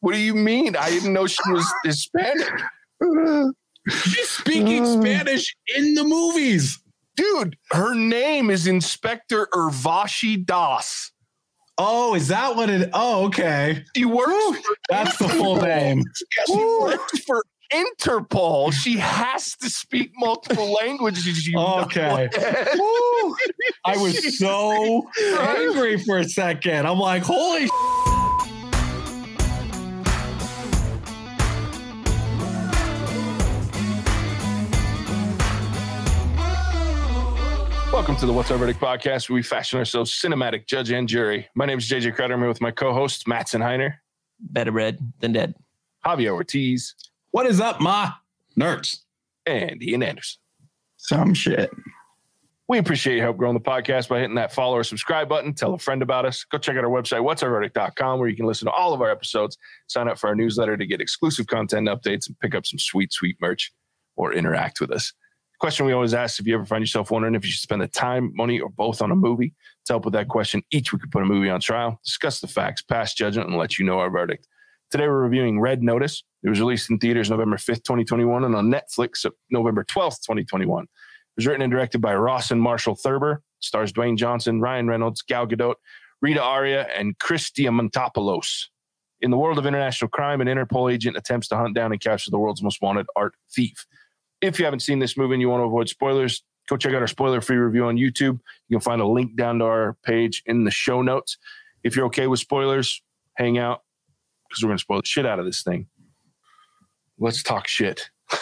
What do you mean? I didn't know she was Hispanic. She's speaking uh. Spanish in the movies. Dude, her name is Inspector Urvashi Das. Oh, is that what it? Oh, okay. She works. For That's the full name. She works for Interpol. She has to speak multiple languages. You Okay. I was so angry for a second. I'm like, holy. Welcome to the What's Our Verdict podcast, where we fashion ourselves cinematic judge and jury. My name is JJ Crowder. I'm here with my co-host Matson Heiner, better red than dead. Javier Ortiz, What is up, ma? Nerds. and Ian Anderson. Some shit. We appreciate your help growing the podcast by hitting that follow or subscribe button. Tell a friend about us. Go check out our website, what'sourverdict.com, where you can listen to all of our episodes, sign up for our newsletter to get exclusive content updates, and pick up some sweet, sweet merch or interact with us. Question we always ask if you ever find yourself wondering if you should spend the time, money, or both on a movie. To help with that question, each week we could put a movie on trial, discuss the facts, pass judgment, and let you know our verdict. Today we're reviewing Red Notice. It was released in theaters November 5th, 2021, and on Netflix November 12th, 2021. It was written and directed by Rawson Marshall Thurber. Stars Dwayne Johnson, Ryan Reynolds, Gal Gadot, Ritu Arya, and Chris Diamantopoulos. In the world of international crime, an Interpol agent attempts to hunt down and capture the world's most wanted art thief. If you haven't seen this movie and you want to avoid spoilers, go check out our spoiler free review on YouTube. You can find a link down to our page in the show notes. If you're okay with spoilers, hang out because we're going to spoil the shit out of this thing. Let's talk shit.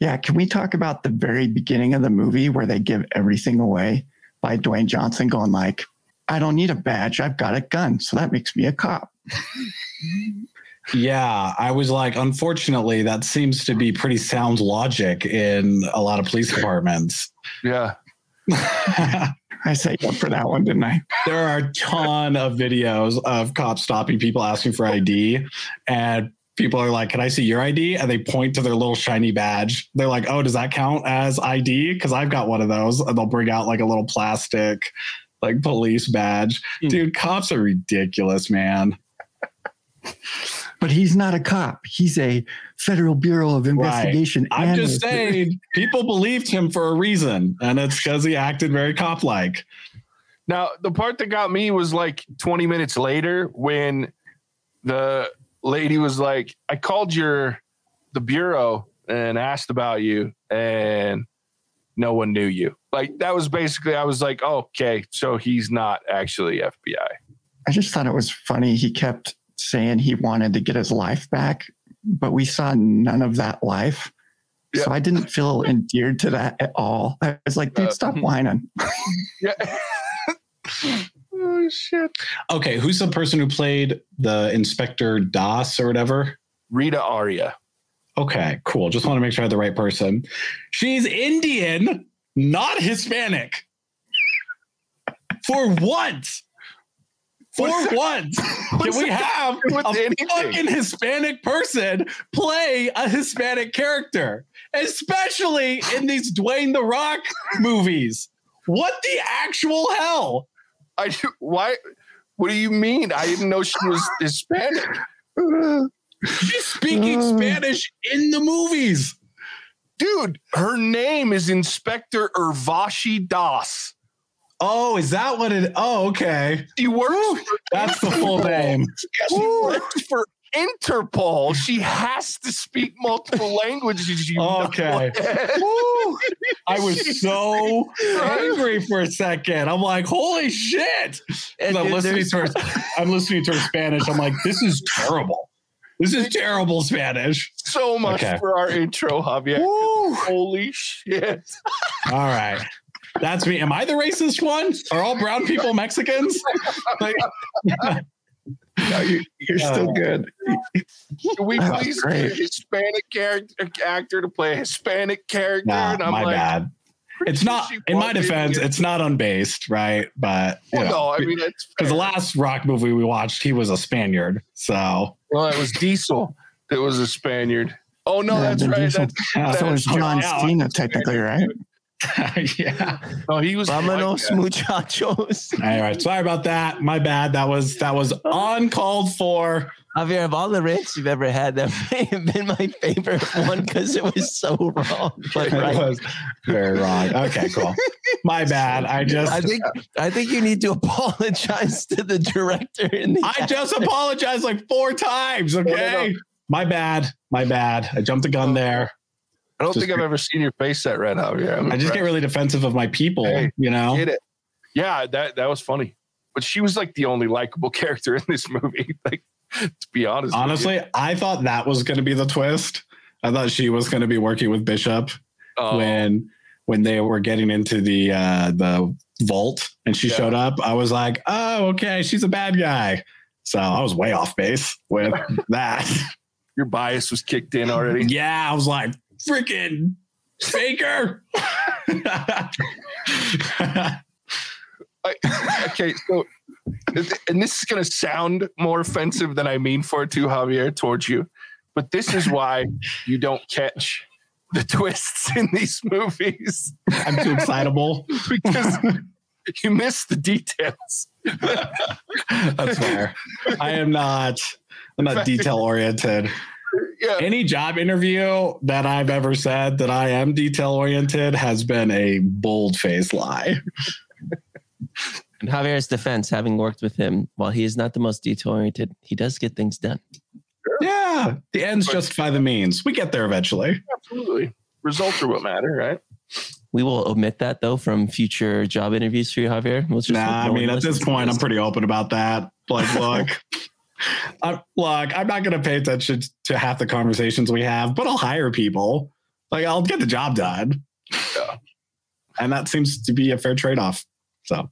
Yeah, can we talk about the very beginning of the movie where they give everything away by Dwayne Johnson going like, I don't need a badge, I've got a gun, so that makes me a cop. Yeah, I was like, unfortunately, that seems to be pretty sound logic in a lot of police departments. Yeah. I say up for that one, didn't I? there are a ton of videos of cops stopping people asking for ID, and people are like, "Can I see your ID?" And they point to their little shiny badge. They're like, "Oh, does that count as ID?" Because I've got one of those, and they'll bring out like a little plastic, like police badge. Hmm. Dude, cops are ridiculous, man. But he's not a cop. He's a Federal Bureau of Investigation. I'm just saying, people believed him for a reason, and it's because he acted very cop-like. Now, the part that got me was like 20 minutes later when the lady was like, I called your the bureau and asked about you and no one knew you. Like that was basically I was like, oh, okay, so he's not actually FBI. I just thought it was funny. He kept saying he wanted to get his life back, but we saw none of that life. So I didn't feel endeared to that at all. I was like, dude, Uh, stop whining. Yeah. oh shit. Okay, who's the person who played the Inspector Das or whatever? Ritu Arya. Okay, cool. Just want to make sure I had the right person. She's Indian, not Hispanic. For once. For What's- once. Can we have a anything? fucking Hispanic person play a Hispanic character? Especially in these Dwayne the Rock movies. What the actual hell? I why what do you mean? I didn't know she was Hispanic. She's speaking. Spanish in the movies. Dude, her name is Inspector Urvashi Das. Oh, is that what it? Oh, okay. She works That's the full name. She works for Interpol. She has to speak multiple languages. Okay. I was so angry for a second. I'm like, holy shit. And I'm listening to her, I'm listening to her Spanish. I'm like, this is terrible. This is terrible Spanish. so much Okay. for our intro, Javier. Holy shit. All right. That's me. Am I the racist one? Are all brown people Mexicans? Like, No, you, you're still Oh. good. Can we please get a. Hispanic character actor to play a Hispanic character? nah, and I'm my like, bad. It's not, in my defense, it's not unbased, right? But, you Well, know, no, I mean it's because the last rock movie we watched, he was a Spaniard. So, well, it was Diesel that was a Spaniard. Oh no, Yeah, that's Vin right. Diesel. That's so is Oh, John. Cena technically, right? yeah. Oh, he was Vámonos, like muchachos. All right. Sorry about that. My bad. That was that was uncalled for. Javier, of all the rants you've ever had, that may have been my favorite one because it was so wrong. But It right. was very wrong. Okay, cool. My bad. I just I think I think you need to apologize to the director and the I just apologized like four times. Okay. My bad. My bad. I jumped the gun oh. there. I don't Just think I've ever seen your face that red out. Yeah, I'm I just get really defensive of my people, Hey, you know? Yeah, that that was funny. But she was like the only likable character in this movie. Like, to be honest. Honestly, I thought that was going to be the twist. I thought she was going to be working with Bishop Oh, when when they were getting into the uh the vault and she Yeah. showed up. I was like, "Oh, okay, she's a bad guy." So I was way off base with that. your bias was kicked in already. yeah, I was like, "Freaking faker." I- okay, so and this is going to sound more offensive than I mean for it to Javier towards you, but this is why you don't catch the twists in these movies I'm too excitable. because you miss the details. That's fair. I am not. I'm not detail oriented. Yeah, Any job interview that I've ever said that I am detail oriented has been a bold faced lie. In Javier's defense, having worked with him, while he is not the most detail oriented, he does get things done. Yeah, the ends justify the means. We get there eventually. absolutely. Results are what matter, right? We will omit that though from future job interviews for you, Javier. We'll just Nah, I mean, at this point, I'm pretty open about that. Like, look, I'm, look, I'm not going to pay attention to half the conversations we have, but I'll hire people. Like, I'll get the job done. Yeah. And that seems to be a fair trade off. So,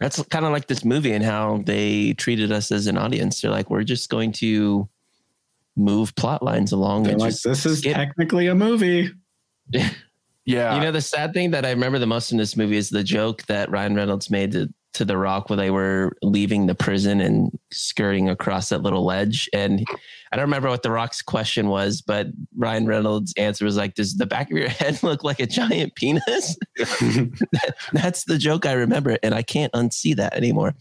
That's kind of like this movie and how they treated us as an audience. They're like, we're just going to move plot lines along they're and like, just this is skip- technically a movie. Yeah. You know, the sad thing that I remember the most in this movie is the joke that Ryan Reynolds made to, to The Rock where they were leaving the prison and skirting across that little ledge. And I don't remember what The Rock's question was, but Ryan Reynolds' answer was like, Does the back of your head look like a giant penis? That- that's the joke I remember. And I can't unsee that anymore.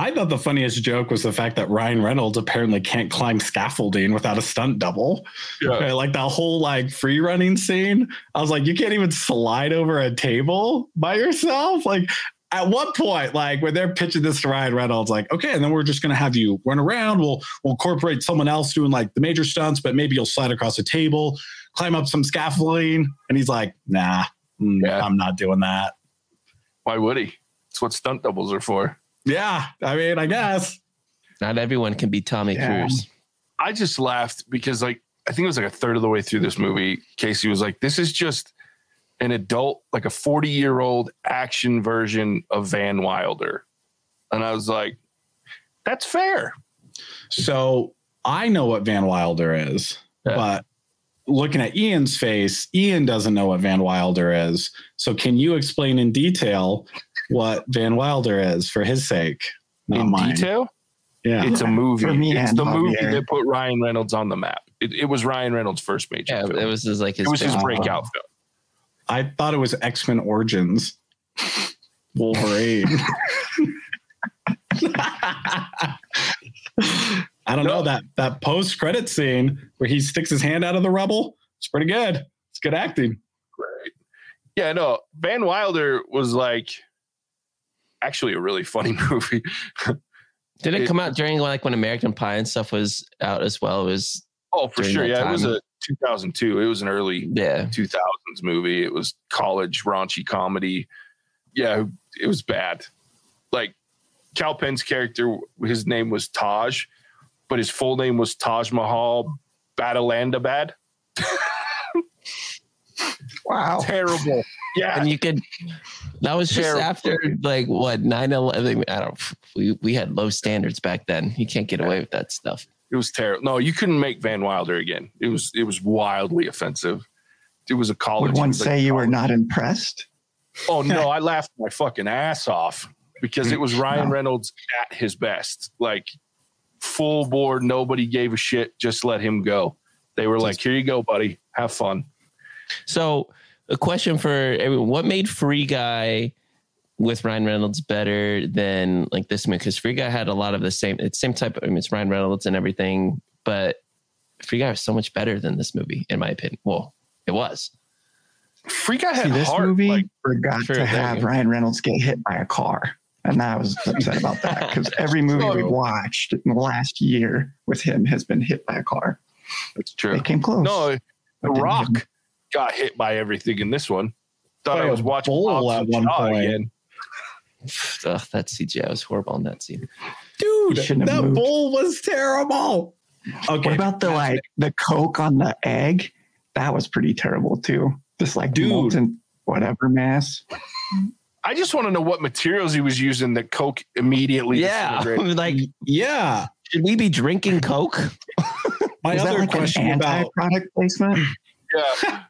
I thought the funniest joke was the fact that Ryan Reynolds apparently can't climb scaffolding without a stunt double. yeah. Okay, Like that whole like free running scene. I was like, you can't even slide over a table by yourself. Like at what point, like when they're pitching this to Ryan Reynolds, like, okay, and then we're just gonna have you run around. We'll we'll incorporate someone else doing like the major stunts, but maybe you'll slide across a table, climb up some scaffolding. And he's like, nah, mm, Yeah. I'm not doing that. Why would he? It's what stunt doubles are for. Yeah, I mean, I guess. Not everyone can be Tommy Yeah. Cruise. I just laughed because like I think it was like a third of the way through this movie, Casey was like, "This is just an adult, like a forty-year-old action version of Van Wilder," and I was like, "That's fair." So I know what Van Wilder is, Yeah. but looking at Ian's face, Ian doesn't know what Van Wilder is. So can you explain in detail what Van Wilder is for his sake? Not In mine. detail, Yeah. it's a movie. For me it's the movie Javier. that put Ryan Reynolds on the map. It, it was Ryan Reynolds' first major Yeah, film. it was his, like his, it was his breakout uh-huh. film. I thought it was X-Men Origins. Wolverine. I don't know that that post credit scene where he sticks his hand out of the rubble. It's pretty good. It's good acting. Right. Yeah, no, Van Wilder was like actually a really funny movie. Did it It- come out during like when American Pie and stuff was out as well? It was Oh, for sure. that Yeah, it was a 2002. It was an early yeah. 2000s movie. It was college raunchy comedy. Yeah, it was bad. Like Kal Penn's character, his name was Taj, but his full name was Taj Mahal Badalandabad. Wow. Terrible. Yeah. And you could that was just Terrible. after like what 9-11. I don't we, we had low standards back then. You can't get away with that stuff. It was terrible. No, you couldn't make Van Wilder again. It was it was wildly offensive. It was a college. Would one it like say you were not impressed? Oh no, I laughed my fucking ass off because it was Ryan No. Reynolds at his best. Like full board, nobody gave a shit. Just let him go. They were like, "Here you go, buddy. Have fun." So a question for everyone: What made Free Guy with Ryan Reynolds better than like this movie? Because Free Guy had a lot of the same, it's same type. Of, I mean, it's Ryan Reynolds and everything, but Free Guy was so much better than this movie, in my opinion. Well, it was. Free Guy had See, this heart. movie Like, forgot Sure, to have. Ryan Reynolds get hit by a car. And I was upset about that because every movie we So- watched in the last year with him has been hit by a car. that's true. They came close. No, The Rock hit got hit by everything in this one. Thought I was watching bull at one point. again. Ugh, that CGI was horrible in that scene. Dude, He shouldn't have that moved. bull was terrible. Okay. What about the like the Coke on the egg? That was pretty terrible too. Just like Dude. molten whatever mass. I just want to know what materials he was using that Coke immediately. Yeah, like Yeah. should we be drinking Coke? My Is that other like question an about anti-product placement? yeah.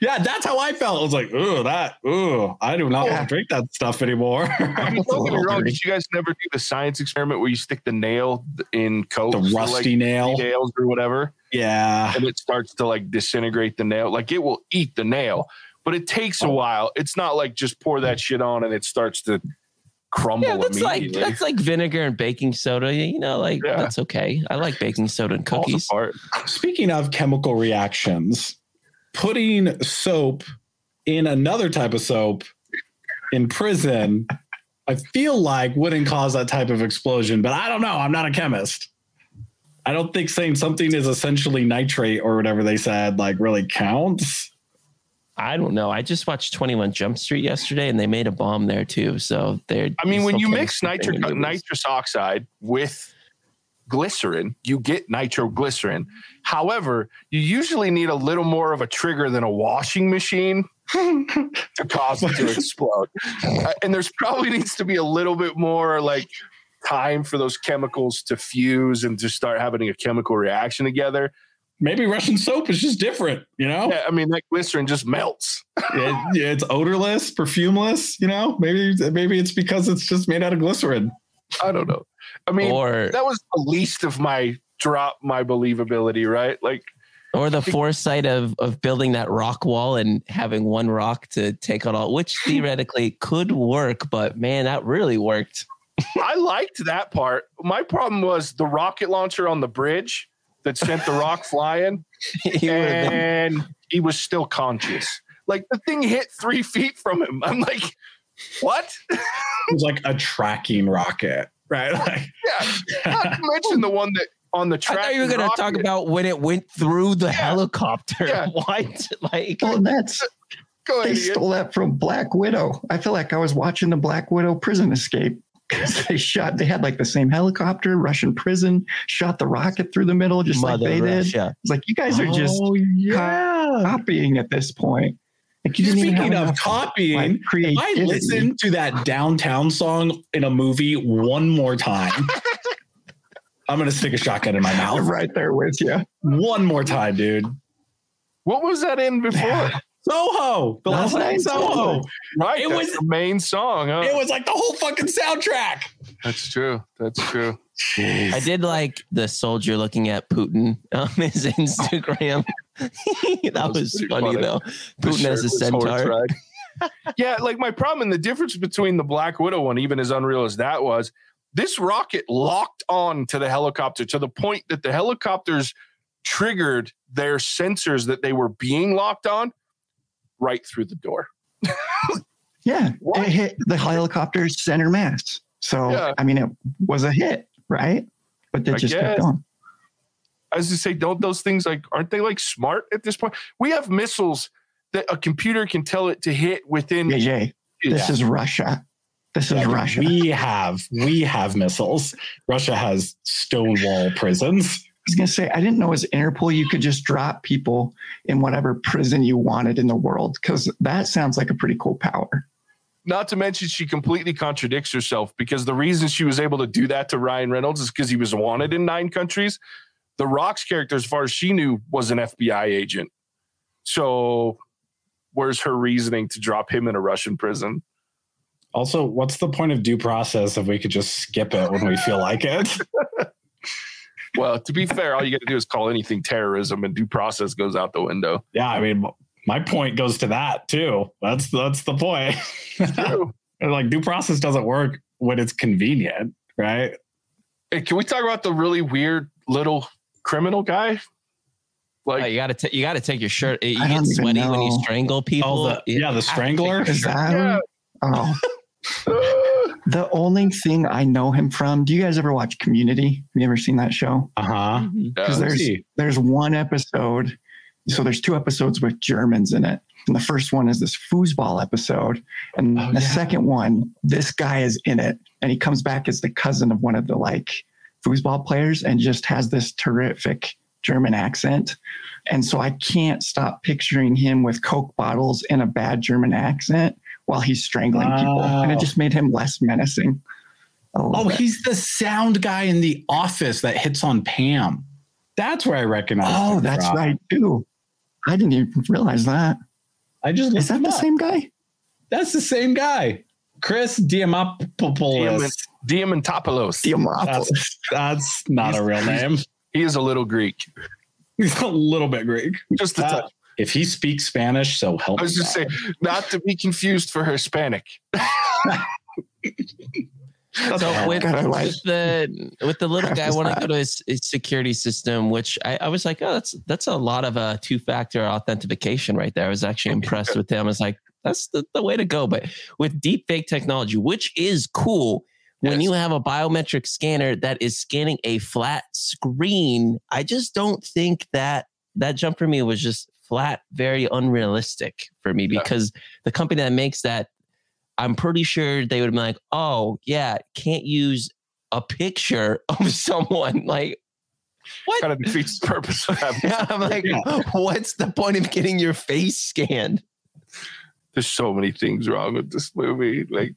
Yeah, that's how I felt. I was like, oh, that, oh, I do not Yeah. want to drink that stuff anymore. I mean, don't get me wrong. Did you guys never do the science experiment where you stick the nail in Coke, the rusty like, nail. nails or whatever, Yeah. and it starts to like disintegrate the nail? Like it will eat the nail, but it takes Oh. a while. It's not like just pour that shit on and it starts to crumble Yeah, that's like that's like vinegar and baking soda. You know, like Yeah. that's okay. I like baking soda and cookies. Speaking of chemical reactions, putting soap in another type of soap in prison, I feel like wouldn't cause that type of explosion, but I don't know. I'm not a chemist. I don't think saying something is essentially nitrate or whatever they said like really counts. I don't know. I just watched 21 Jump Street yesterday and they made a bomb there too. So they're I mean, when you mix nitric thing in movies. nitrous oxide with glycerin, you get nitroglycerin. However, you usually need a little more of a trigger than a washing machine to cause it to explode. Uh, and there's probably needs to be a little bit more like time for those chemicals to fuse and to start having a chemical reaction together. Maybe Russian soap is just different, you know? Yeah, I mean, that glycerin just melts. It- it's odorless, perfumeless, you know? Maybe maybe it's because it's just made out of glycerin. I don't know. I mean, or that was the least of my drop my believability, right? Like, or the foresight of of building that rock wall and having one rock to take on all, which theoretically could work, but man, that really worked. I liked that part. My problem was the rocket launcher on the bridge that sent the rock flying, He would've been- and he was still conscious. Like the thing hit three feet from him. I'm like, what? It was like a tracking rocket, right? Like, Yeah. Not to mention the one that on the track. I thought you were going to talk about when it went through the helicopter. Yeah. What? Like, Well, that's Go they ahead. Ian. stole that from Black Widow. I feel like I was watching the Black Widow prison escape because they shot. They had like the same helicopter, Russian prison, shot the rocket through the middle, just Mother like they did. It's like you guys are just oh, yeah. copying at this point. Like you Speaking of copying, like, if I creativity. listen to that downtown song in a movie one more time, I'm gonna stick a shotgun in my I'm mouth. right there with you. One more time, dude. What was that in before? Soho, the last Last night in Night in Soho. Soho. Right. It that's was- the main song. Huh? It was like the whole fucking soundtrack. That's true. That's true. I did like the soldier looking at Putin on um, his Instagram. that, was was, funny, funny. though. Putin as a shirtless horse centaur. yeah, like my problem and the difference between the Black Widow one, even as unreal as that was, this rocket locked on to the helicopter to the point that the helicopters triggered their sensors that they were being locked on right through the door. Yeah, What? it hit the helicopter's center mass. So Yeah. I mean, it was a hit, right? But they I just guess. kept going. I was to say, don't those things like aren't they like smart at this point? We have missiles that a computer can tell it to hit within. JJ, this Yeah. is Russia. This is Yeah, Russia. We have we have missiles. Russia has Stonewall prisons. I was gonna say I didn't know as Interpol you could just drop people in whatever prison you wanted in the world because that sounds like a pretty cool power. Not to mention, she completely contradicts herself because the reason she was able to do that to Ryan Reynolds is because he was wanted in nine countries. The Rock's character, as far as she knew, was an FBI agent. So, where's her reasoning to drop him in a Russian prison? Also, what's the point of due process if we could just skip it when we feel like it? Well, to be fair, all you got to do is call anything terrorism, and due process goes out the window. Yeah, I mean, my point goes to that too. That's that's the point. True. like due process doesn't work when it's convenient, right? Hey, can we talk about the really weird little criminal guy? Like, you gotta ta- you gotta take your shirt. You I get sweaty when you strangle people. Oh, the, yeah, the have to take strangler. Is that yeah. Oh, the only thing I know him from. Do you guys ever watch Community? Have you ever seen that show? Uh huh. Because Yeah. there's see. there's one episode. So there's two episodes with Germans in it. And the first one is this foosball episode. And Oh, the yeah. second one, this guy is in it. And he comes back as the cousin of one of the like foosball players and just has this terrific German accent. And so I can't stop picturing him with Coke bottles in a bad German accent while he's strangling people. And it just made him less menacing. Oh, bit. he's the sound guy in the office that hits on Pam. That's where I recognize. Oh, that's from. right too. I didn't even realize that. I just Is that the up. same guy? That's the same guy, Chris Diamopoulos. Diamantopoulos. Diamopoulos. That's not He's- a real name. He is a little Greek. He's a little bit Greek. Just a Uh, touch. if he speaks Spanish, so help. I was me just God. saying, not to be confused for Hispanic. So with, God, like- with the with the little guy, I want to go to his, his security system, which I, I was like, oh, that's that's a lot of uh, a two factor authentication right there. I was actually impressed with him. I was like, that's the, the way to go. But with deep fake technology, which is cool, when you have a biometric scanner that is scanning a flat screen, I just don't think that that jump for me was just flat, very unrealistic for me because the company that makes that I'm pretty sure they would be like, oh, yeah, can't use a picture of someone. Like, what? Kind of defeats the purpose of having. Yeah, I'm like, Yeah. what's the point of getting your face scanned? There's so many things wrong with this movie. Like,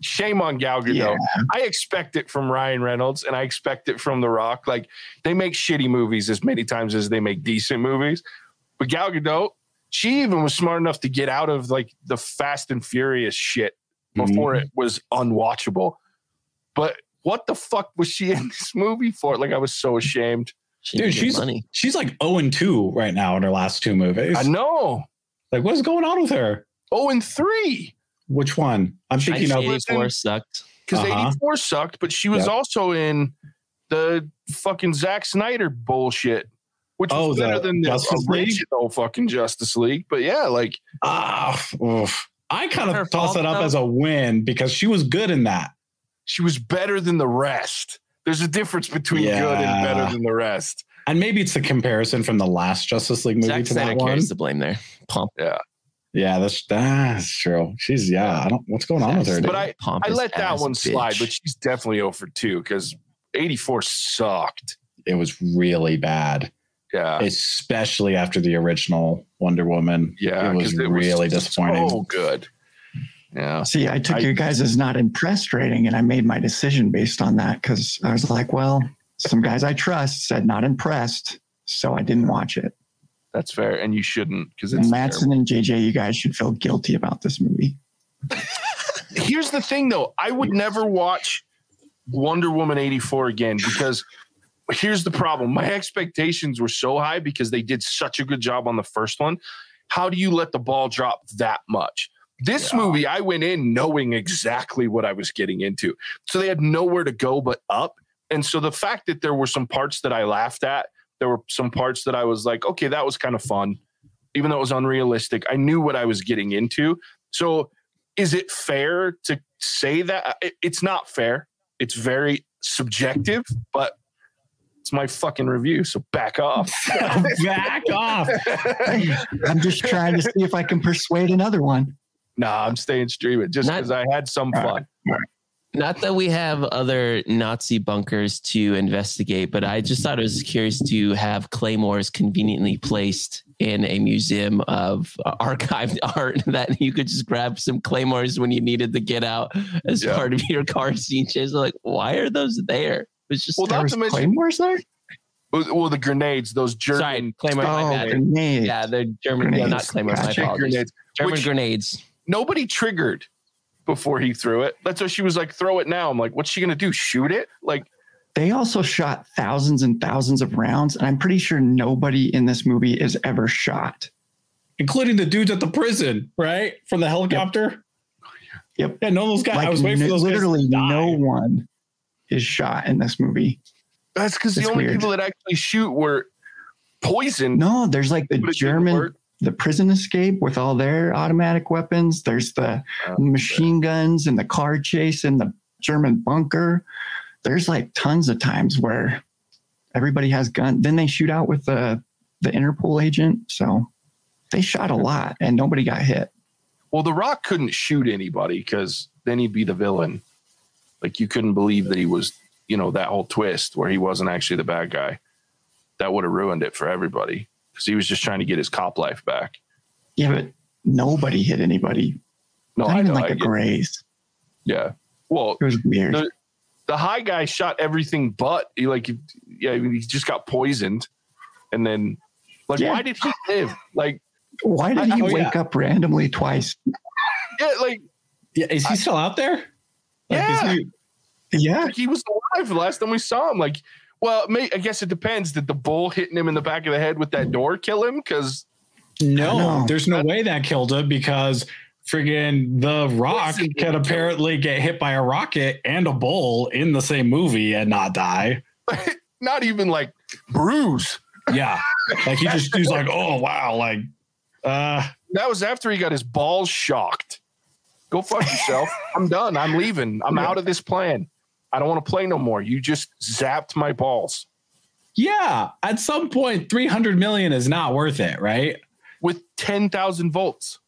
shame on Gal Gadot. Yeah. I expect it from Ryan Reynolds and I expect it from The Rock. Like they make shitty movies as many times as they make decent movies. But Gal Gadot, she even was smart enough to get out of like the Fast and Furious shit before Mhm. it was unwatchable. But what the fuck was she in this movie for? Like I was so ashamed. She Dude, she's- money. She's like 0 and 2 right now in her last two movies. I know. Like, what's going on with her? Oh, and three. Which one? I'm thinking of. 84 sucked. Because Uh-huh. 84 sucked, but she was Yep. also in the fucking Zack Snyder bullshit, which Oh, was the better than the Justice League? original fucking Justice League. But yeah, like Ah, oof. I kind of toss fault, it up though? as a win because she was good in that. she was better than the rest. There's a difference between good and better than the rest. And maybe it's the comparison from the last Justice League movie Zack to Snyder that one. carries the blame there. Pump. Yeah, Yeah, that's that's true. She's yeah. I don't. What's going on with her? But dude? I- I let that ass one slide, but she's definitely over two because 84 sucked. it was really bad, Yeah. especially after the original Wonder Woman. yeah. it was 'cause really disappointing. So good. Yeah. See, I took I- your guys' as not impressed rating and I made my decision based on that because I was like, well, some guys I trust said not impressed. So I didn't watch it. That's fair. And you shouldn't because And it's Matson and JJ, you guys should feel guilty about this movie. here's the thing though i would never watch wonder woman 84 again because here's the problem. My expectations were so high because they did such a good job on the first one. How do you let the ball drop that much? This Yeah. movie i went in knowing exactly what i was getting into. So they had nowhere to go but up. And so the fact that there were some parts that i laughed at there were some parts that i was like okay that was kind of fun even though it was unrealistic i knew what i was getting into. So is it fair to say that? It's not fair. It's very subjective but it's my fucking review so back off Back off. I'm just trying to see if I can persuade another one. nah i'm staying streaming just because i had some fun Not that we have other Nazi bunkers to investigate, but I just thought it was curious to have claymores conveniently placed in a museum of archived art that you could just grab some claymores when you needed to get out as Yeah. part of your car scene chase. Like, why are those there? It's just Well, There not was to mention- Claymores there? well well, the grenades those german sorry, claymore. oh, my bad. grenades. Yeah, they're German. Yeah, not Grenades. claymores. My Gotcha. apologies. grenades German which- grenades. nobody triggered before he threw it that's why she was like throw it now i'm like what's she gonna do shoot it like They also shot thousands and thousands of rounds, and I'm pretty sure nobody in this movie is ever shot. including the dudes at the prison, right? From the helicopter. Yep. Yeah, no, those guys. I was waiting for n- those guys literally to die. no one is shot in this movie. That's because the only weird. people that actually shoot were poisoned. No, there's like the but it didn't German, the prison escape with all their automatic weapons. There's the Oh, machine guns and the car chase in the German bunker. There's like tons of times where everybody has guns. Then they shoot out with the the Interpol agent. So they shot a lot and nobody got hit. Well, The Rock couldn't shoot anybody because then he'd be the villain. Like you couldn't believe that he was, you know, that whole twist where he wasn't actually the bad guy. That would have ruined it for everybody because he was just trying to get his cop life back. Yeah, but nobody hit anybody. No, Not I even know. like I a get- graze. yeah. Well, It was weird. The- the high guy shot everything but he like he- yeah he just got poisoned and then like Yeah. why did he live like Why did he oh, wake up randomly twice? yeah like Yeah, is he still out there? Like, Yeah. he- Yeah. he was alive the last time we saw him like well may, i guess it depends did the bull hitting him in the back of the head with that door kill him because no, No. there's no way that killed him because friggin' The Rock can didn't him. apparently get hit by a rocket and a bull in the same movie and not die. not even like bruise Yeah, like he just he's like, oh wow, like, uh, that was after he got his balls shocked go fuck yourself i'm done i'm leaving i'm out of this plan i don't want to play no more you just zapped my balls yeah. At some point, three hundred million is not worth it, right? with 10,000 volts.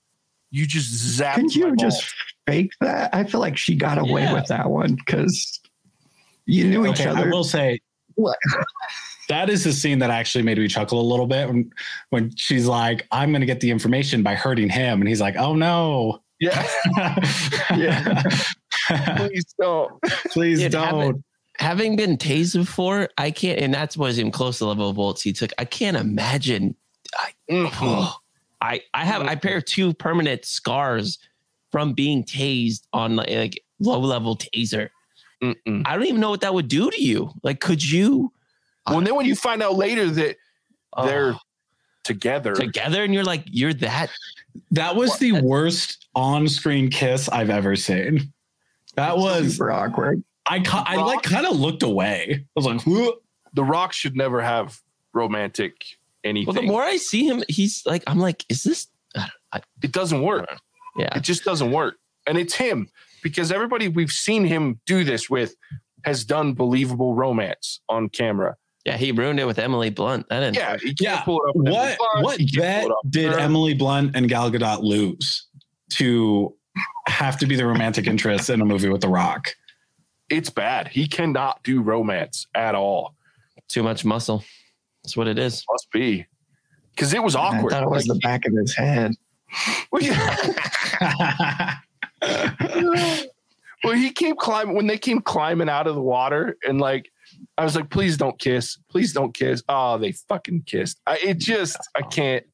You just zapped Couldn't my you balls. just fake that? I feel like she got away Yeah. with that one because you knew each other. I will say What? that is the scene that actually made me chuckle a little bit when when she's like, "I'm going to get the information by hurting him," and he's like, "Oh no." Yeah, Yeah. please don't. Please Dude, don't. having- Having been tased before, I can't, and that's wasn't even close to the level of volts he took. I can't imagine. Mhm. I I have I pair two permanent scars from being tased on like, like low level taser. Mm-mm. I don't even know what that would do to you. Like, could you? Well, and then when you find out later that oh, they're together, together and you're like you're that That was What? the worst on-screen kiss I've ever seen. That was super awkward. I ca- I like kind of looked away. I was like, "Whoa." The Rock should never have romantic anything. well the more i see him he's like i'm like is this it doesn't work. yeah It just doesn't work. And it's him because everybody we've seen him do this with has done believable romance on camera. Yeah he ruined it with emily blunt that didn't Yeah, he Yeah, pull it up. what Emily Blunt, what bet pull it up with did her. Emily Blunt and Gal Gadot lose to have to be the romantic interest in a movie with The Rock? It's bad. He cannot do romance at all. too much muscle that's what it is Must be because it was I awkward. thought it was Like, the back of his head. well, yeah. well, he came climbing when they came climbing out of the water, and like I was like, please don't kiss, please don't kiss. Oh, they fucking kissed. I, it just I can't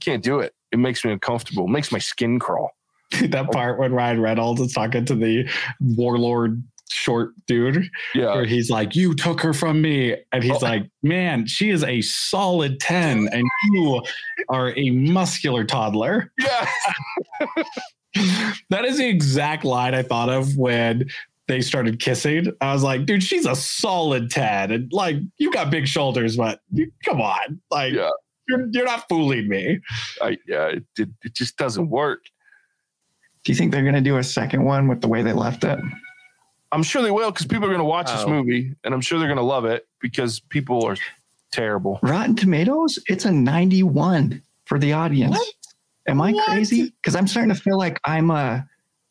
can't do it. It makes me uncomfortable. It makes my skin crawl. that part when Ryan Reynolds is talking to the warlord short dude, Yeah, where he's like, "You took her from me," and he's Oh. like, "Man, she is a solid ten, and you are a muscular toddler." yeah. that is the exact line I thought of when they started kissing. I was like, dude, she's a solid 10. And like, you got big shoulders, but come on. Like, Yeah. you're, you're not fooling me. I, yeah, it, it, it just doesn't work. Do you think they're going to do a second one with the way they left it? I'm sure they will because people are going to watch this Oh. movie, and I'm sure they're going to love it because people are terrible. Rotten Tomatoes, it's a 91 for the audience. What? Am I What? crazy? Because I'm starting to feel like I'm uh,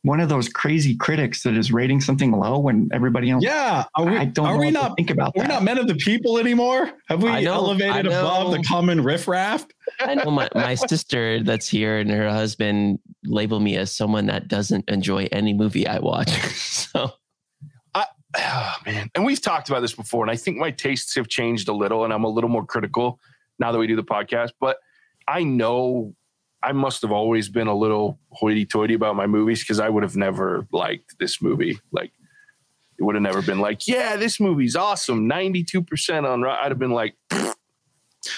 one of those crazy critics that is rating something low when everybody else. Yeah. Are we, I don't are know we what not to think about we're that. not men of the people anymore? Have we know, elevated above the common riffraff? I know my, my sister that's here and her husband label me as someone that doesn't enjoy any movie I watch. so I Oh, man. And we've talked about this before, and I think my tastes have changed a little, and I'm a little more critical now that we do the podcast. But I know I must have always been a little hoity toity about my movies because I would have never liked this movie. Like, it would have never been like, yeah, this movie's awesome, 92% on. Rot-" I'd have been like,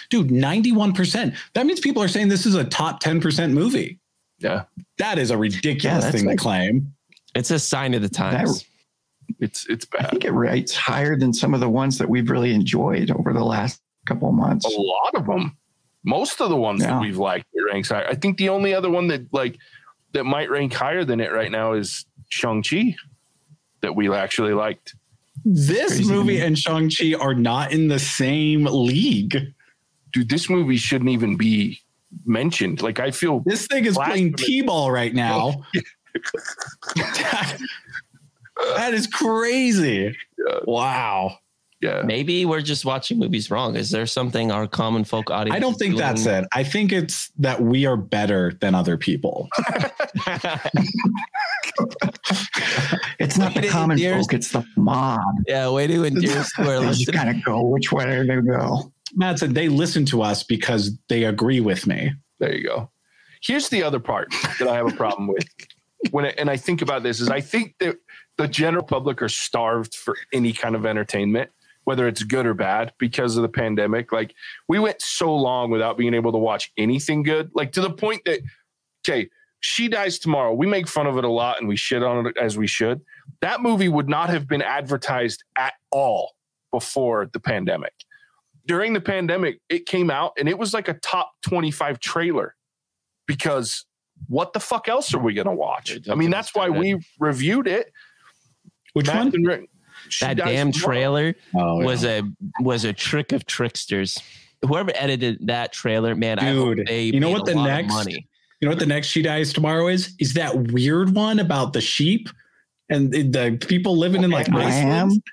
Dude, Dude, 91%. That means people are saying this is a top 10% movie. Yeah. That is a ridiculous that's thing like- to claim. It's a sign of the times. It's it's bad. I think it rates higher than some of the ones that we've really enjoyed over the last couple of months. A lot of them. Most of the ones that we've liked it ranks higher. I think the only other one that like that might rank higher than it right now is Shang-Chi that we actually liked. This crazy movie and Shang-Chi are not in the same league. Dude, this movie shouldn't even be mentioned. Like I feel This thing is playing T-ball right now. that is crazy. Yeah. Wow. Yeah. Maybe we're just watching movies wrong. Is there something our common folk audience? I don't is think that's it. I think it's that we are better than other people. It's not the common years. folk, it's the mob. yeah, way to endure who are They just kind of go which way they go. Matt said they listen to us because they agree with me. There you go. Here's the other part that I have a problem with when it, and I think about this is I think that the general public are starved for any kind of entertainment, whether it's good or bad, because of the pandemic. Like we went so long without being able to watch anything good, like to the point that okay, she dies tomorrow. We make fun of it a lot and we shit on it as we should. That movie would not have been advertised at all before the pandemic. During the pandemic, it came out and it was like a top 25 trailer because what the fuck else are we going to watch? I mean, that's why we reviewed it. Which Matt one? and Rick- She that damn Tomorrow. trailer Oh, was a was a trick of tricksters. Whoever edited that trailer, man, I hope Dude, they you know made what a the next- money. You know what the next She Dies Tomorrow is? Is that weird one about the sheep and the, the people living in like Lamb? Iceland?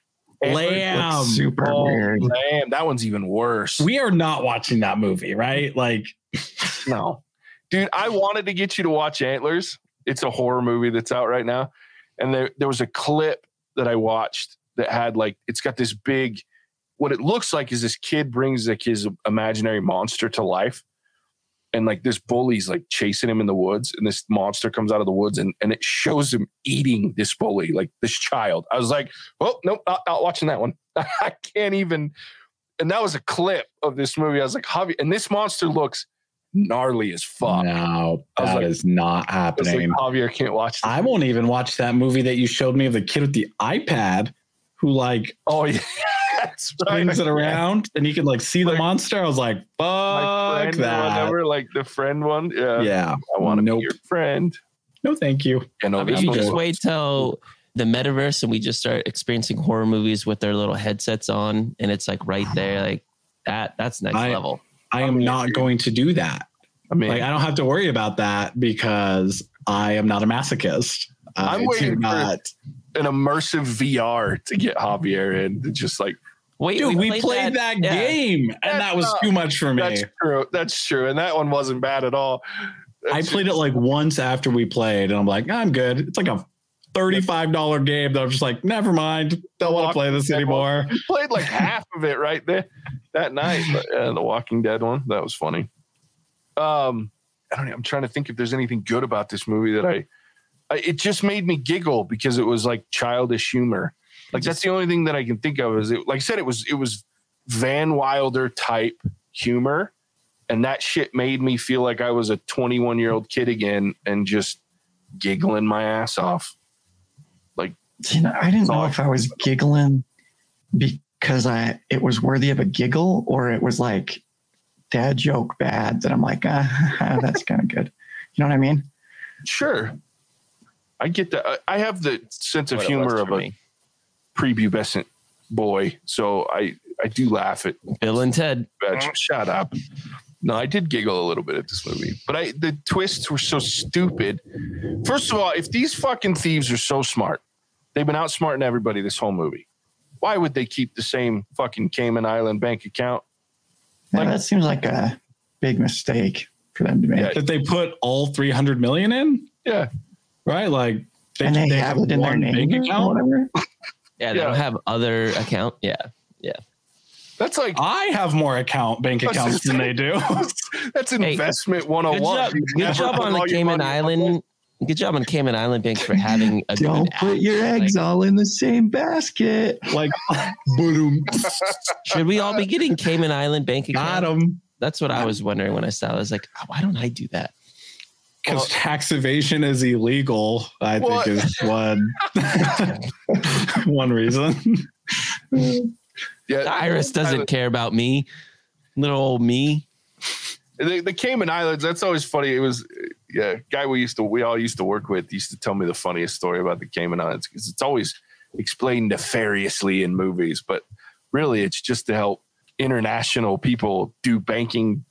Antlers Lamb. Super Oh, weird. man, that one's even worse. We are not watching that movie, right? Like, No, dude, I wanted to get you to watch Antlers. It's a horror movie that's out right now, and there there was a clip that I watched that had like it's got this big. What it looks like is this kid brings like his imaginary monster to life, and like this bully's like chasing him in the woods, and this monster comes out of the woods, and and it shows him eating this bully, like this child. I was like, oh nope, not, not watching that one. I can't even. And that was a clip of this movie. I was like, Javi, and this monster looks gnarly as fuck. no, that like- is not I like, happening. Javier can't watch. I won't even watch that movie that you showed me of the kid with the iPad who like oh yeah, that's right. swings it around and you can like see the Like- monster. I was like, fuck friend, or that. whatever, like the friend one. Yeah, Yeah. I want to Nope. be your friend. No, thank you. You I mean, you just wait till the metaverse and we just start experiencing horror movies with their little headsets on, and it's like right there, like that. That's next I- level. I I am not going to do that. I mean, Like I don't have to worry about that because I am not a masochist. I I'm do waiting for- not. An immersive VR to get Javier in. Just like Wait, Dude, we, played, that, yeah. game and That's that was not- too much for me. that's true. That's true, and that one wasn't bad at all. I That's played it like once after we played and I'm like, I'm good. It's like a $35 game that I'm just like, never mind. Don't want to play this anymore. We played like half of it right there that night. But, yeah, the Walking Dead one that was funny. Um, I don't know. I'm trying to think if there's anything good about this movie that I, I. It just made me giggle because it was like childish humor. Like that's the only thing that I can think of. Is it like I said, it was it was Van Wilder type humor, and that shit made me feel like I was a 21 year old kid again and just giggling my ass off. You know, I didn't know if I was giggling because I it was worthy of a giggle or it was like dad joke bad that I'm like, ah, that's kind of good. You know what I mean? Sure. I get that. I- I have the sense of What humor of a me. prepubescent boy, so I I do laugh at. Bill and Ted. Shut up. No, I did giggle a little bit at this movie, but I the twists were so stupid. First of all, if these fucking thieves are so smart, they've been outsmarting everybody this whole movie. Why would they keep the same fucking Cayman Island bank account? Yeah, Like- that seems like a big mistake for them to make. Yeah. That they put all 300 million in, Yeah, right? Like they, and they, have it in their name bank or account. whatever. Yeah, they Yeah. don't have other account. Yeah. Yeah. That's like I have more account bank accounts than they do. that's Hey, investment oh Good 101. job, good job on the all your Cayman money in one place. Island. Good job on Cayman Island Bank for having a Don't good put app. your eggs Like, all in the same basket. like, boom, should we all be getting Cayman Island Bank got them. That's what I was wondering when I saw. it. I was like, why don't I do that? Because Well- tax evasion is illegal, I Well- think is one one reason. Yeah, IRS doesn't care about me, little old me. The, the Cayman Islands. That's always funny. It was yeah, guy we used to we all used to work with used to tell me the funniest story about the Cayman Islands because it's always explained nefariously in movies, but really it's just to help international people do banking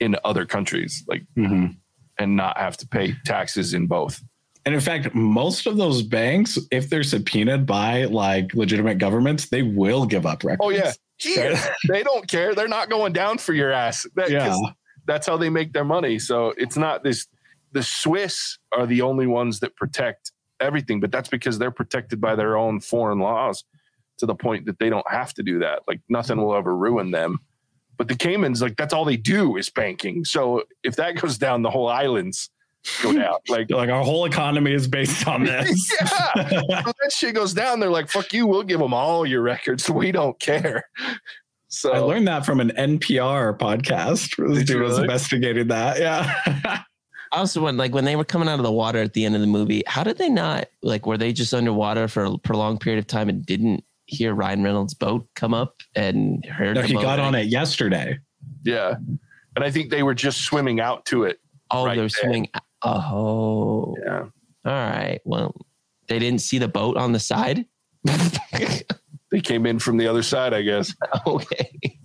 in other countries, like Mhm. And not have to pay taxes in both. And in fact, most of those banks, if they're subpoenaed by like legitimate governments, they will give up records. Oh yeah, here they don't care. They're not going down for your ass. That, 'cause Yeah. that's how they make their money. So it's not this. The Swiss are the only ones that protect everything, but that's because they're protected by their own foreign laws to the point that they don't have to do that. Like nothing will ever ruin them. But the Caymans, like that's all they do is banking. So if that goes down, the whole islands go down. Like Like our whole economy is based on this. yeah, if that shit goes down. They're like, "Fuck you! We'll give them all your records. We don't care." So I learned that from an NPR podcast. This Did you dude was really? investigating that. Yeah. I also went like when they were coming out of the water at the end of the movie, how did they not like were they just underwater for a prolonged period of time and didn't hear Ryan Reynolds' boat come up and heard no, he got on it yesterday. yeah, and I think they were just swimming out to it. Oh, right they're swimming. Oh, Yeah. all right. Well, they didn't see the boat on the side. They came in from the other side, I guess. okay.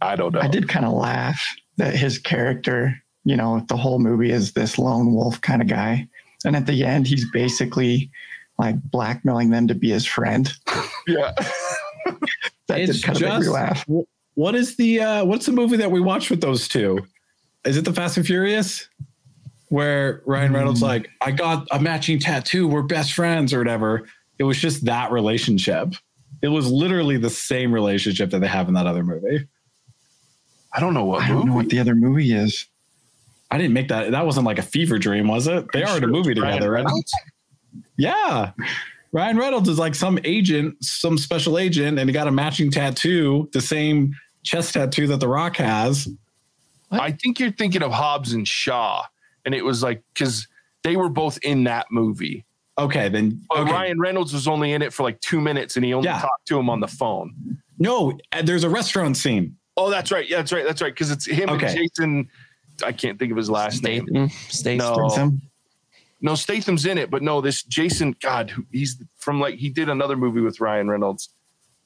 I don't know. I did kind of laugh that his character, you know, the whole movie is this lone wolf kind of guy. And at the end, he's basically like blackmailing them to be his friend. Yeah. That It's did kind of make me laugh. What is the uh what's the movie that we watched with those two? Is it the Fast and Furious? Where Ryan Reynolds Hmm. like, I got a matching tattoo, we're best friends or whatever. It was just that relationship. It was literally the same relationship that they have in that other movie. I don't know what I don't know what the other movie is. I didn't make that. That wasn't like a fever dream, was it? They are in a movie together, right? Reynolds? Yeah. Ryan Reynolds is like some agent, some special agent, and he got a matching tattoo, the same chest tattoo that The Rock has. I think you're thinking of Hobbs and Shaw, and it was like because they were both in that movie. Okay, then But okay. Ryan Reynolds was only in it for like two minutes, and he only Yeah. talked to him on the phone. No, uh, there's a restaurant scene. Oh, that's right. Yeah, that's right. That's right. Because it's him Okay. and Jason. I can't think of his last name. Statham. Statham. No. No, Statham's in it, but no, this Jason. God, who- he's from like he did another movie with Ryan Reynolds,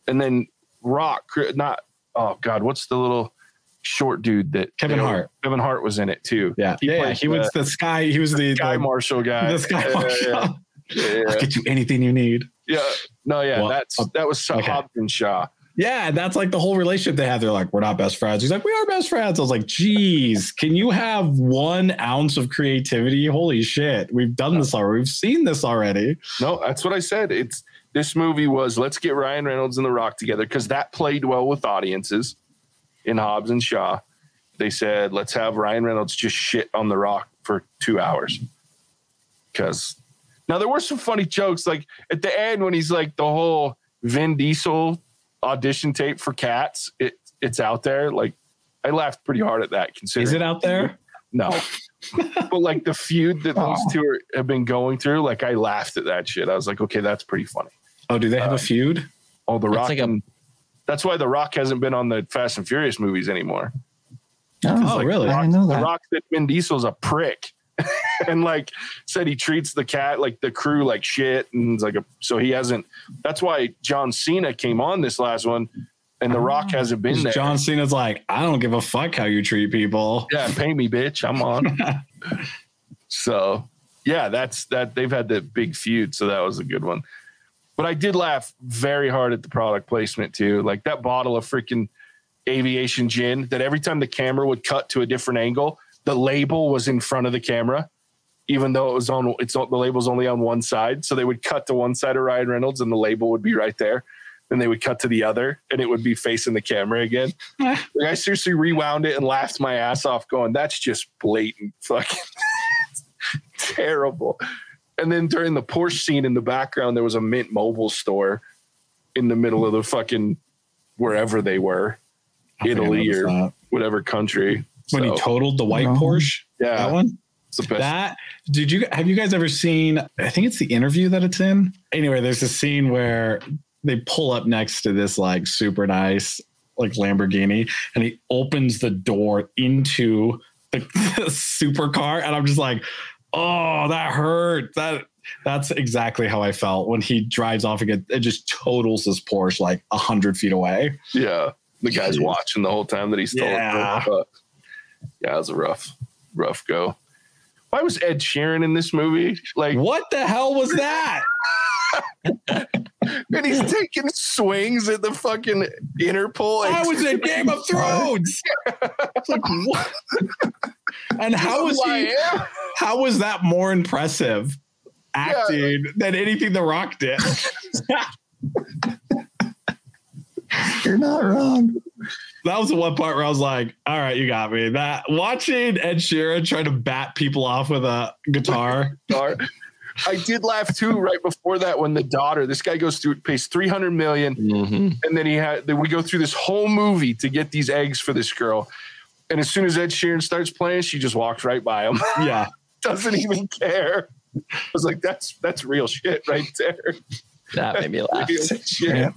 and then Rock. Not oh God, what's the little short dude that Kevin Hart. Kevin Hart was in it too. Yeah, He yeah, yeah. He was the sky. He was the Guy the, Marshall guy. the sky Yeah, marshal. yeah, yeah, I'll get you anything you need. Yeah. No, yeah, Well, that's uh, that was okay. Hobbs and Shaw. Yeah, that's like the whole relationship they have. They're like, we're not best friends. He's like, we are best friends. I was like, geez, can you have one ounce of creativity? Holy shit, we've done this already. We've seen this already. No, that's what I said. It's this movie was let's get Ryan Reynolds and The Rock together because that played well with audiences in Hobbs and Shaw. They said let's have Ryan Reynolds just shit on The Rock for two hours. Because now there were some funny jokes, like at the end when he's like the whole Vin Diesel audition tape for Cats. It it's out there. Like I laughed pretty hard at that. Considering Is it out there? no. but like the feud that those Oh. two are, have been going through, like I laughed at that shit. I was like, okay, that's pretty funny. Oh, do they have Uh, a feud? Oh, the Rock. like a- that's why the Rock hasn't been on the Fast and Furious movies anymore. Oh, like, really? I didn't know The. Rock said Vin Diesel's a prick, and like said he treats the cat like the crew like shit, and it's like a so he hasn't. That's why John Cena came on this last one, and the Rock oh. hasn't been there. John Cena's like, I don't give a fuck how you treat people. yeah, pay me, bitch. I'm on. so yeah, that's that. They've had the big feud, so that was a good one. But I did laugh very hard at the product placement too. Like that bottle of freaking aviation gin that every time the camera would cut to a different angle, the label was in front of the camera, even though it was on it's on the label's only on one side. So they would cut to one side of Ryan Reynolds and the label would be right there. Then they would cut to the other and it would be facing the camera again. Like, I seriously rewound it and laughed my ass off, going, "That's just blatant fucking terrible." And then during the Porsche scene in the background, there was a Mint Mobile store in the middle of the fucking wherever they were, I Italy or that. whatever country. When he totaled the white No. Porsche. yeah, That one. it's the best. That did you have you guys ever seen? I think it's the interview that it's in. Anyway, there's a scene where they pull up next to this like super nice like Lamborghini, and he opens the door into the, the supercar, and I'm just like, oh, that hurt. That that's exactly how I felt when he drives off again. It just totals his Porsche like a hundred feet away. yeah, the guy's watching the whole time that he's told. Yeah. But yeah, it was a rough, rough go. Why was Ed Sheeran in this movie? Like, What the hell was that? and he's taking swings at the fucking Interpol. I was in Game of Thrones. It's like what? And how was he? How was that more impressive acting than anything The Rock did? You're not wrong. That was the one part where I was like, "All right, you got me." That watching Ed Sheeran try to bat people off with a guitar. Dar- I did laugh too right before that when the daughter, this guy goes through, pays 300 million, Mhm. and then he had, then we go through this whole movie to get these eggs for this girl. And as soon as Ed Sheeran starts playing, she just walks right by him, Yeah, doesn't even care. I was like, that's that's real shit right there. That made me laugh. Real shit. Yeah.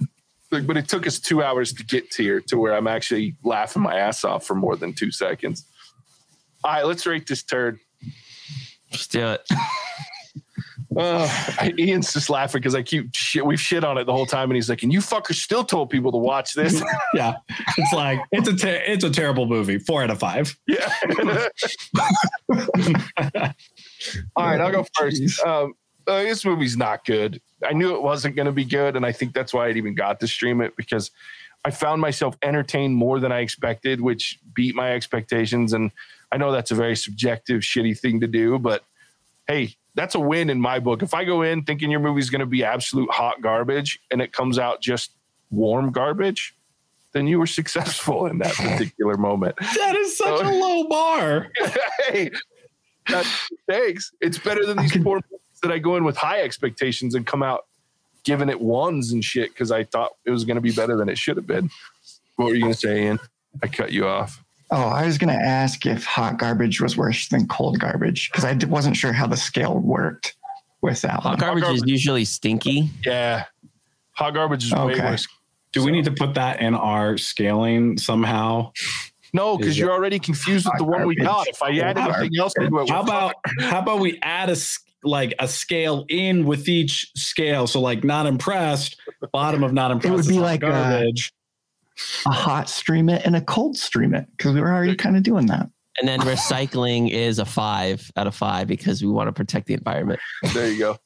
Like, But it took us two hours to get to here to where I'm actually laughing my ass off for more than two seconds. All right, let's rate this turd. Just do it. Uh, Ian's just laughing because I keep shit. We've shit on it the whole time, and he's like, "And you fuckers still told people to watch this." yeah. It's like it's a ter- it's a terrible movie. Four out of five. yeah. All right, I'll go first. Um, uh, this movie's not good. I knew it wasn't going to be good, and I think that's why I even got to stream it because I found myself entertained more than I expected, which beat my expectations. And I know that's a very subjective, shitty thing to do, but hey, that's a win in my book. If I go in thinking your movie's going to be absolute hot garbage and it comes out just warm garbage, then you were successful in that particular moment. That is such a low bar. hey, that's, thanks. It's better than these can- poor that I go in with high expectations and come out giving it ones and shit because I thought it was going to be better than it should have been. What were you going to say, Ian? I cut you off. Oh, I was going to ask if hot garbage was worse than cold garbage because I wasn't sure how the scale worked with that Hot one. garbage is garbage. usually stinky. Yeah. Hot garbage is way Okay. worse. Do we need to put that in our scaling somehow? No, because you're already confused with the one we got. If I add anything else into it, How about how about we add a s- like a scale in with each scale? So like not impressed, bottom of not impressed. It would be like, uh, garbage. A hot stream it and a cold stream it because we were already kind of doing that. And then recycling is a five out of five because we want to protect the environment. there you go.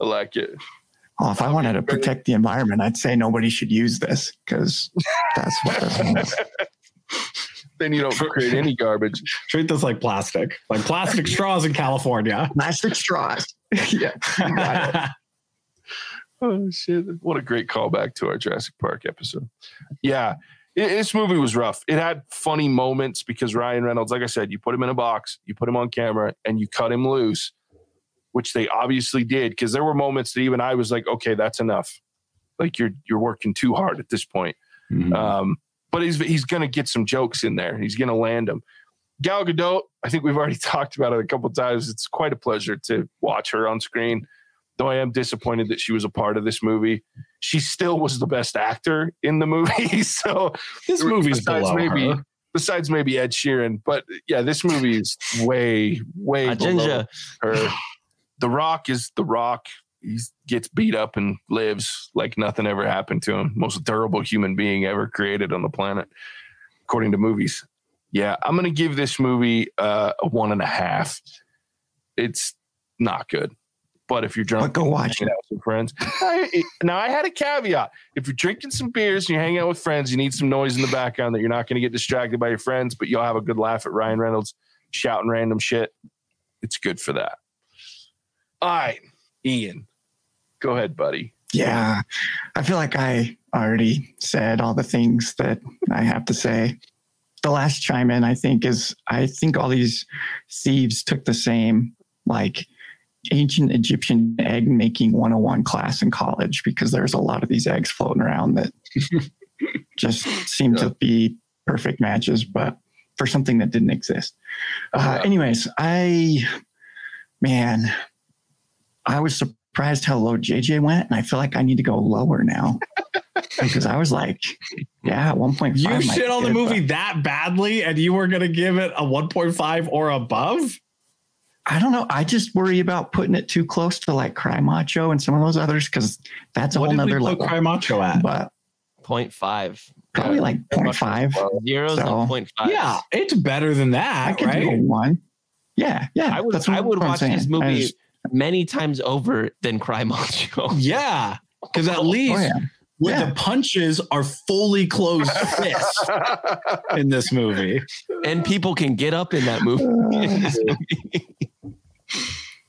I like it. Oh, if I wanted to protect the environment, I'd say nobody should use this because that's what this is. Then you don't create any garbage. Treat this like plastic, like plastic straws in California. Plastic straws. yeah. you got it. Oh shit! What a great callback to our Jurassic Park episode. Yeah, it, this movie was rough. It had funny moments because Ryan Reynolds, like I said, you put him in a box, you put him on camera, and you cut him loose, which they obviously did. Because there were moments that even I was like, okay, that's enough. Like you're you're working too hard at this point. Mhm. Um, but he's he's gonna get some jokes in there. He's gonna land them. Gal Gadot, I think we've already talked about it a couple times. It's quite a pleasure to watch her on screen. Though I am disappointed that she was a part of this movie. She still was the best actor in the movie. so this movie's besides below maybe her. besides maybe Ed Sheeran, but yeah, this movie is way way below her. The Rock is the Rock. He gets beat up and lives like nothing ever happened to him. Most durable human being ever created on the planet, according to movies. Yeah, I'm gonna give this movie uh, a one and a half. It's not good, but if you're drunk, But go watch it. out with some friends. I, now I had a caveat: if you're drinking some beers and you're hanging out with friends, you need some noise in the background that you're not going to get distracted by your friends, but you'll have a good laugh at Ryan Reynolds shouting random shit. It's good for that. All right, Ian, go ahead, buddy. Yeah. I feel like I already said all the things that I have to say. The last chime in, I think, is I think all these thieves took the same like ancient Egyptian egg making 101 class in college because there's a lot of these eggs floating around that just seem Yeah. to be perfect matches. But for something that didn't exist. Uh, Yeah. Anyways, I, man, I was surprised how low JJ went, and I feel like I need to go lower now because I was like, yeah, one point You shit on the movie that badly, and you were gonna give it a 1.5 or above. I don't know. I just worry about putting it too close to like Cry Macho and some of those others because that's a What whole did we nother put level. Cry Macho at? But 0.5. probably like 0.5. Zeros So- on 0.5. Yeah, it's better than that. I that, could do a one. Yeah, yeah. I would that's I what would I'm watch saying. this I movie just- many times over than Cry Macho. Yeah, because at oh, least oh, yeah. with Yeah. the punches are fully closed fists in this movie. and people can get up in that movie.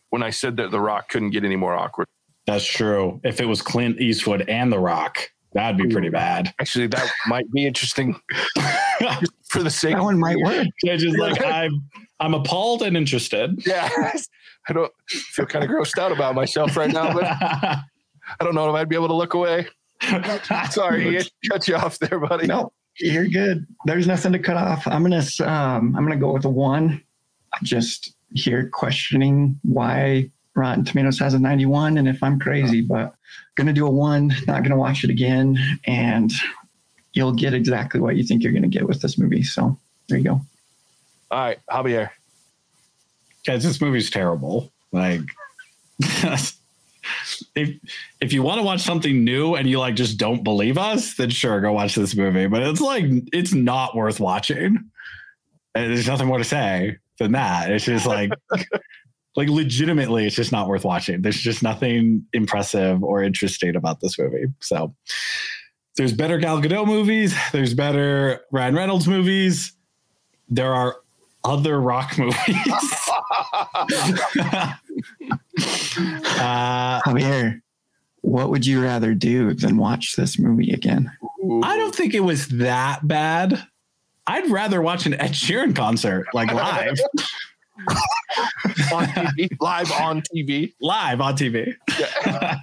when I said that The Rock couldn't get any more awkward. That's true. If it was Clint Eastwood and The Rock, that'd be pretty bad. Actually, that might be interesting for the sake. That one might work. They're just like I'm, I'm appalled and interested. Yeah, I don't feel kind of grossed out about myself right now, but I don't know if I'd be able to look away. Sorry, Ian, cut you off there, buddy. No, you're good. There's nothing to cut off. I'm gonna um, I'm gonna go with a one. I'm just here questioning why Rotten Tomatoes has a 91 and if I'm crazy, but gonna do a one. Not gonna watch it again, and you'll get exactly what you think you're gonna get with this movie. So there you go. All right, Javier. Guys, this movie's terrible. Like, if if you want to watch something new and you like just don't believe us, then sure, go watch this movie. But it's like it's not worth watching. And there's nothing more to say than that. It's just like, like legitimately, it's just not worth watching. There's just nothing impressive or interesting about this movie. So. There's better Gal Gadot movies. There's better Ryan Reynolds movies. There are other rock movies. uh, Javier, what would you rather do than watch this movie again? I don't think it was that bad. I'd rather watch an Ed Sheeran concert, like live, on TV, live on TV. live on TV. Yeah.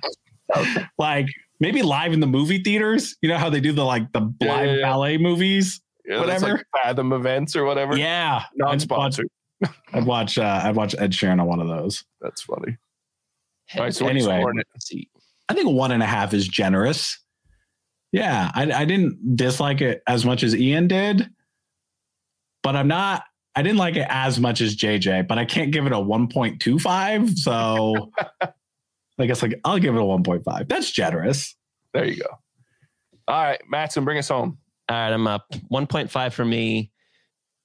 like maybe live in the movie theaters. You know how they do the like the Yeah, live yeah, yeah. ballet movies? Yeah, Whatever. like Fathom events or whatever. Yeah, non-sponsored. I'd watch. Uh, I'd watch Ed Sheeran on one of those. That's funny. All right, so what are you Anyway. scoring it? See, I think one and a half is generous. Yeah, I, I didn't dislike it as much as Ian did, but I'm not. I didn't like it as much as JJ, but I can't give it a 1.25. So I guess like I'll give it a 1.5. That's generous. There you go. All right, Matson, bring us home. All right, I'm up. 1.5 for me.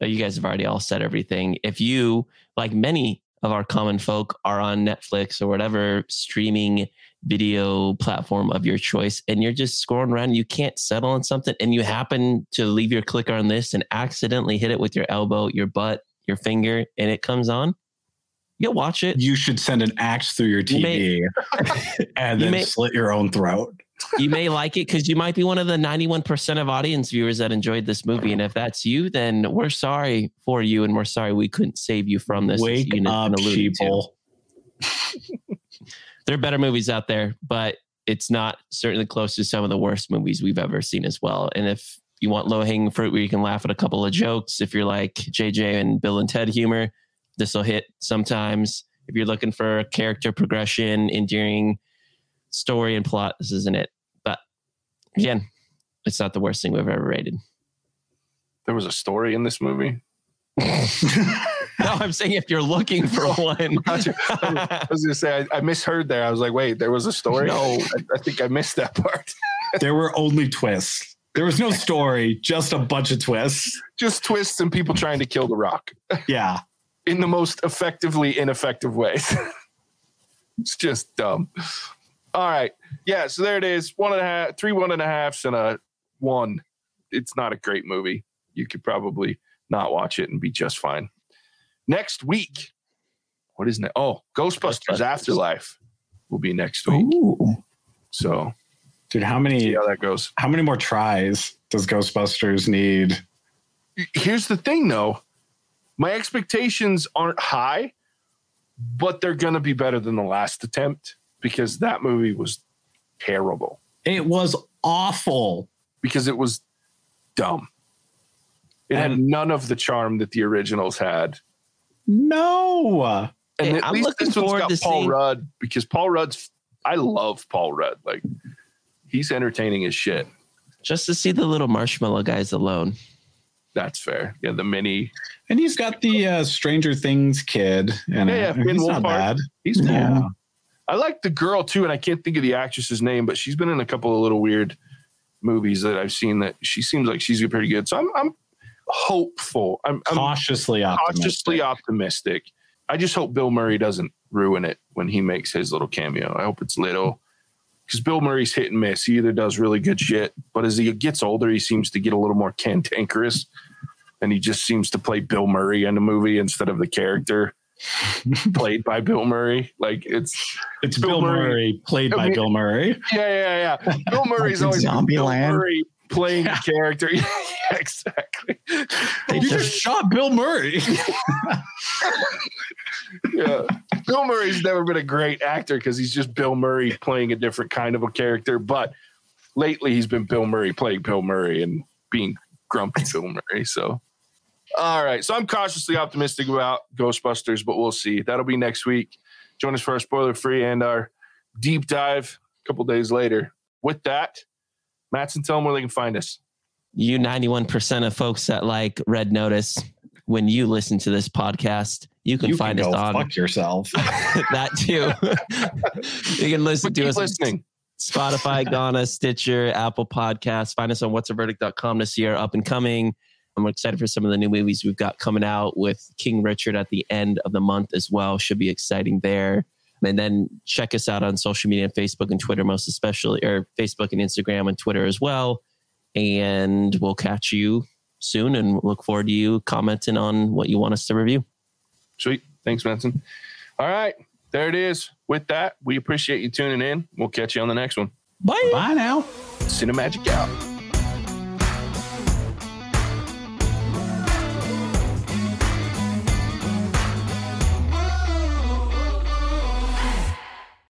You guys have already all said everything. If you, like many of our common folk, are on Netflix or whatever streaming video platform of your choice, and you're just scrolling around, you can't settle on something, and you happen to leave your clicker on this and accidentally hit it with your elbow, your butt, your finger, and it comes on, you'll watch it. You should send an axe through your You may- TV and You then may- slit your own throat. You may like it because you might be one of the 91% of audience viewers that enjoyed this movie. And if that's you, then we're sorry for you and we're sorry we couldn't save you from this. Wake up, been alluding to. sheeple. There are better movies out there, but it's not certainly close to some of the worst movies we've ever seen as well. And if you want low hanging fruit where you can laugh at a couple of jokes, if you're like JJ and Bill and Ted humor, this will hit sometimes. If you're looking for character progression, endearing story and plot, this isn't it. But again, it's not the worst thing we've ever rated. There was a story in this movie. No, I'm saying if you're looking for one. I was gonna say I, I misheard there. I was like, wait, there was a story. No. Oh, I, I think I missed that part. there were only twists. There was no story, just a bunch of twists. Just twists and people trying to kill the Rock Yeah. in the most effectively ineffective ways. it's just dumb. All right, yeah. So there it is. One and a half, three one and a halfs, and a one. It's not a great movie. You could probably not watch it and be just fine. Next week, what is next? Oh, Ghostbusters, Ghostbusters. Afterlife will be next week. Ooh. So Dude, how see many how that goes. how many more tries does Ghostbusters need? Here's the thing, though. My expectations aren't high, but they're going to be better than the last attempt because that movie was terrible It was awful. because it was dumb. It had none of the charm that the originals had. No. And Hey, at I'm least looking this one's got to Paul seeing- Rudd because Paul Rudd's. I love Paul Rudd. Like he's entertaining as shit. Just to see the little marshmallow guys alone. That's fair. Yeah, the mini. And he's got the uh, Stranger Things kid. And Yeah, yeah, Finn he's not Wolfhard. bad. He's cool. Yeah. I like the girl too, and I can't think of the actress's name, but she's been in a couple of little weird movies that I've seen that she seems like she's pretty good. So I'm I'm hopeful. I'm, I'm Cautiously optimistic. cautiously optimistic. I just hope Bill Murray doesn't ruin it when he makes his little cameo. I hope it's little because Bill Murray's hit and miss. He either does really good shit, but as he gets older, he seems to get a little more cantankerous, and he just seems to play Bill Murray in the movie instead of the character played by Bill Murray. Like it's It's Bill Bill, Murray. Murray, played I by mean- Bill Murray. yeah, yeah, yeah. Bill Murray's in always been Bill Zombieland. Murray playing the character. yeah, exactly. They You just just shot Bill Murray. yeah. Bill Murray's never been a great actor because he's just Bill Murray playing a different kind of a character. But lately, he's been Bill Murray playing Bill Murray and being grumpy Bill Murray. So, all right. So I'm cautiously optimistic about Ghostbusters, but we'll see. That'll be next week. Join us for our spoiler free and our deep dive a couple days later. With that, Matson, tell them where they can find us. You 91% of folks that like Red Notice, when you listen to this podcast, you can you find can us on fuck yourself. that too. you can listen But to us listening. Spotify, Ghana, Stitcher, Apple Podcasts. Find us on whatsaverdict.com to see our up and coming. I'm excited for some of the new movies we've got coming out with King Richard at the end of the month as well. Should be exciting there. And then check us out on social media, and Facebook and Twitter, most especially, or Facebook and Instagram and Twitter as well. And we'll catch you soon and look forward to you commenting on what you want us to review. Sweet. Thanks, Benson. All right. There it is. With that, we appreciate you tuning in. We'll catch you on the next one. Bye. Bye now. Cinemagic out.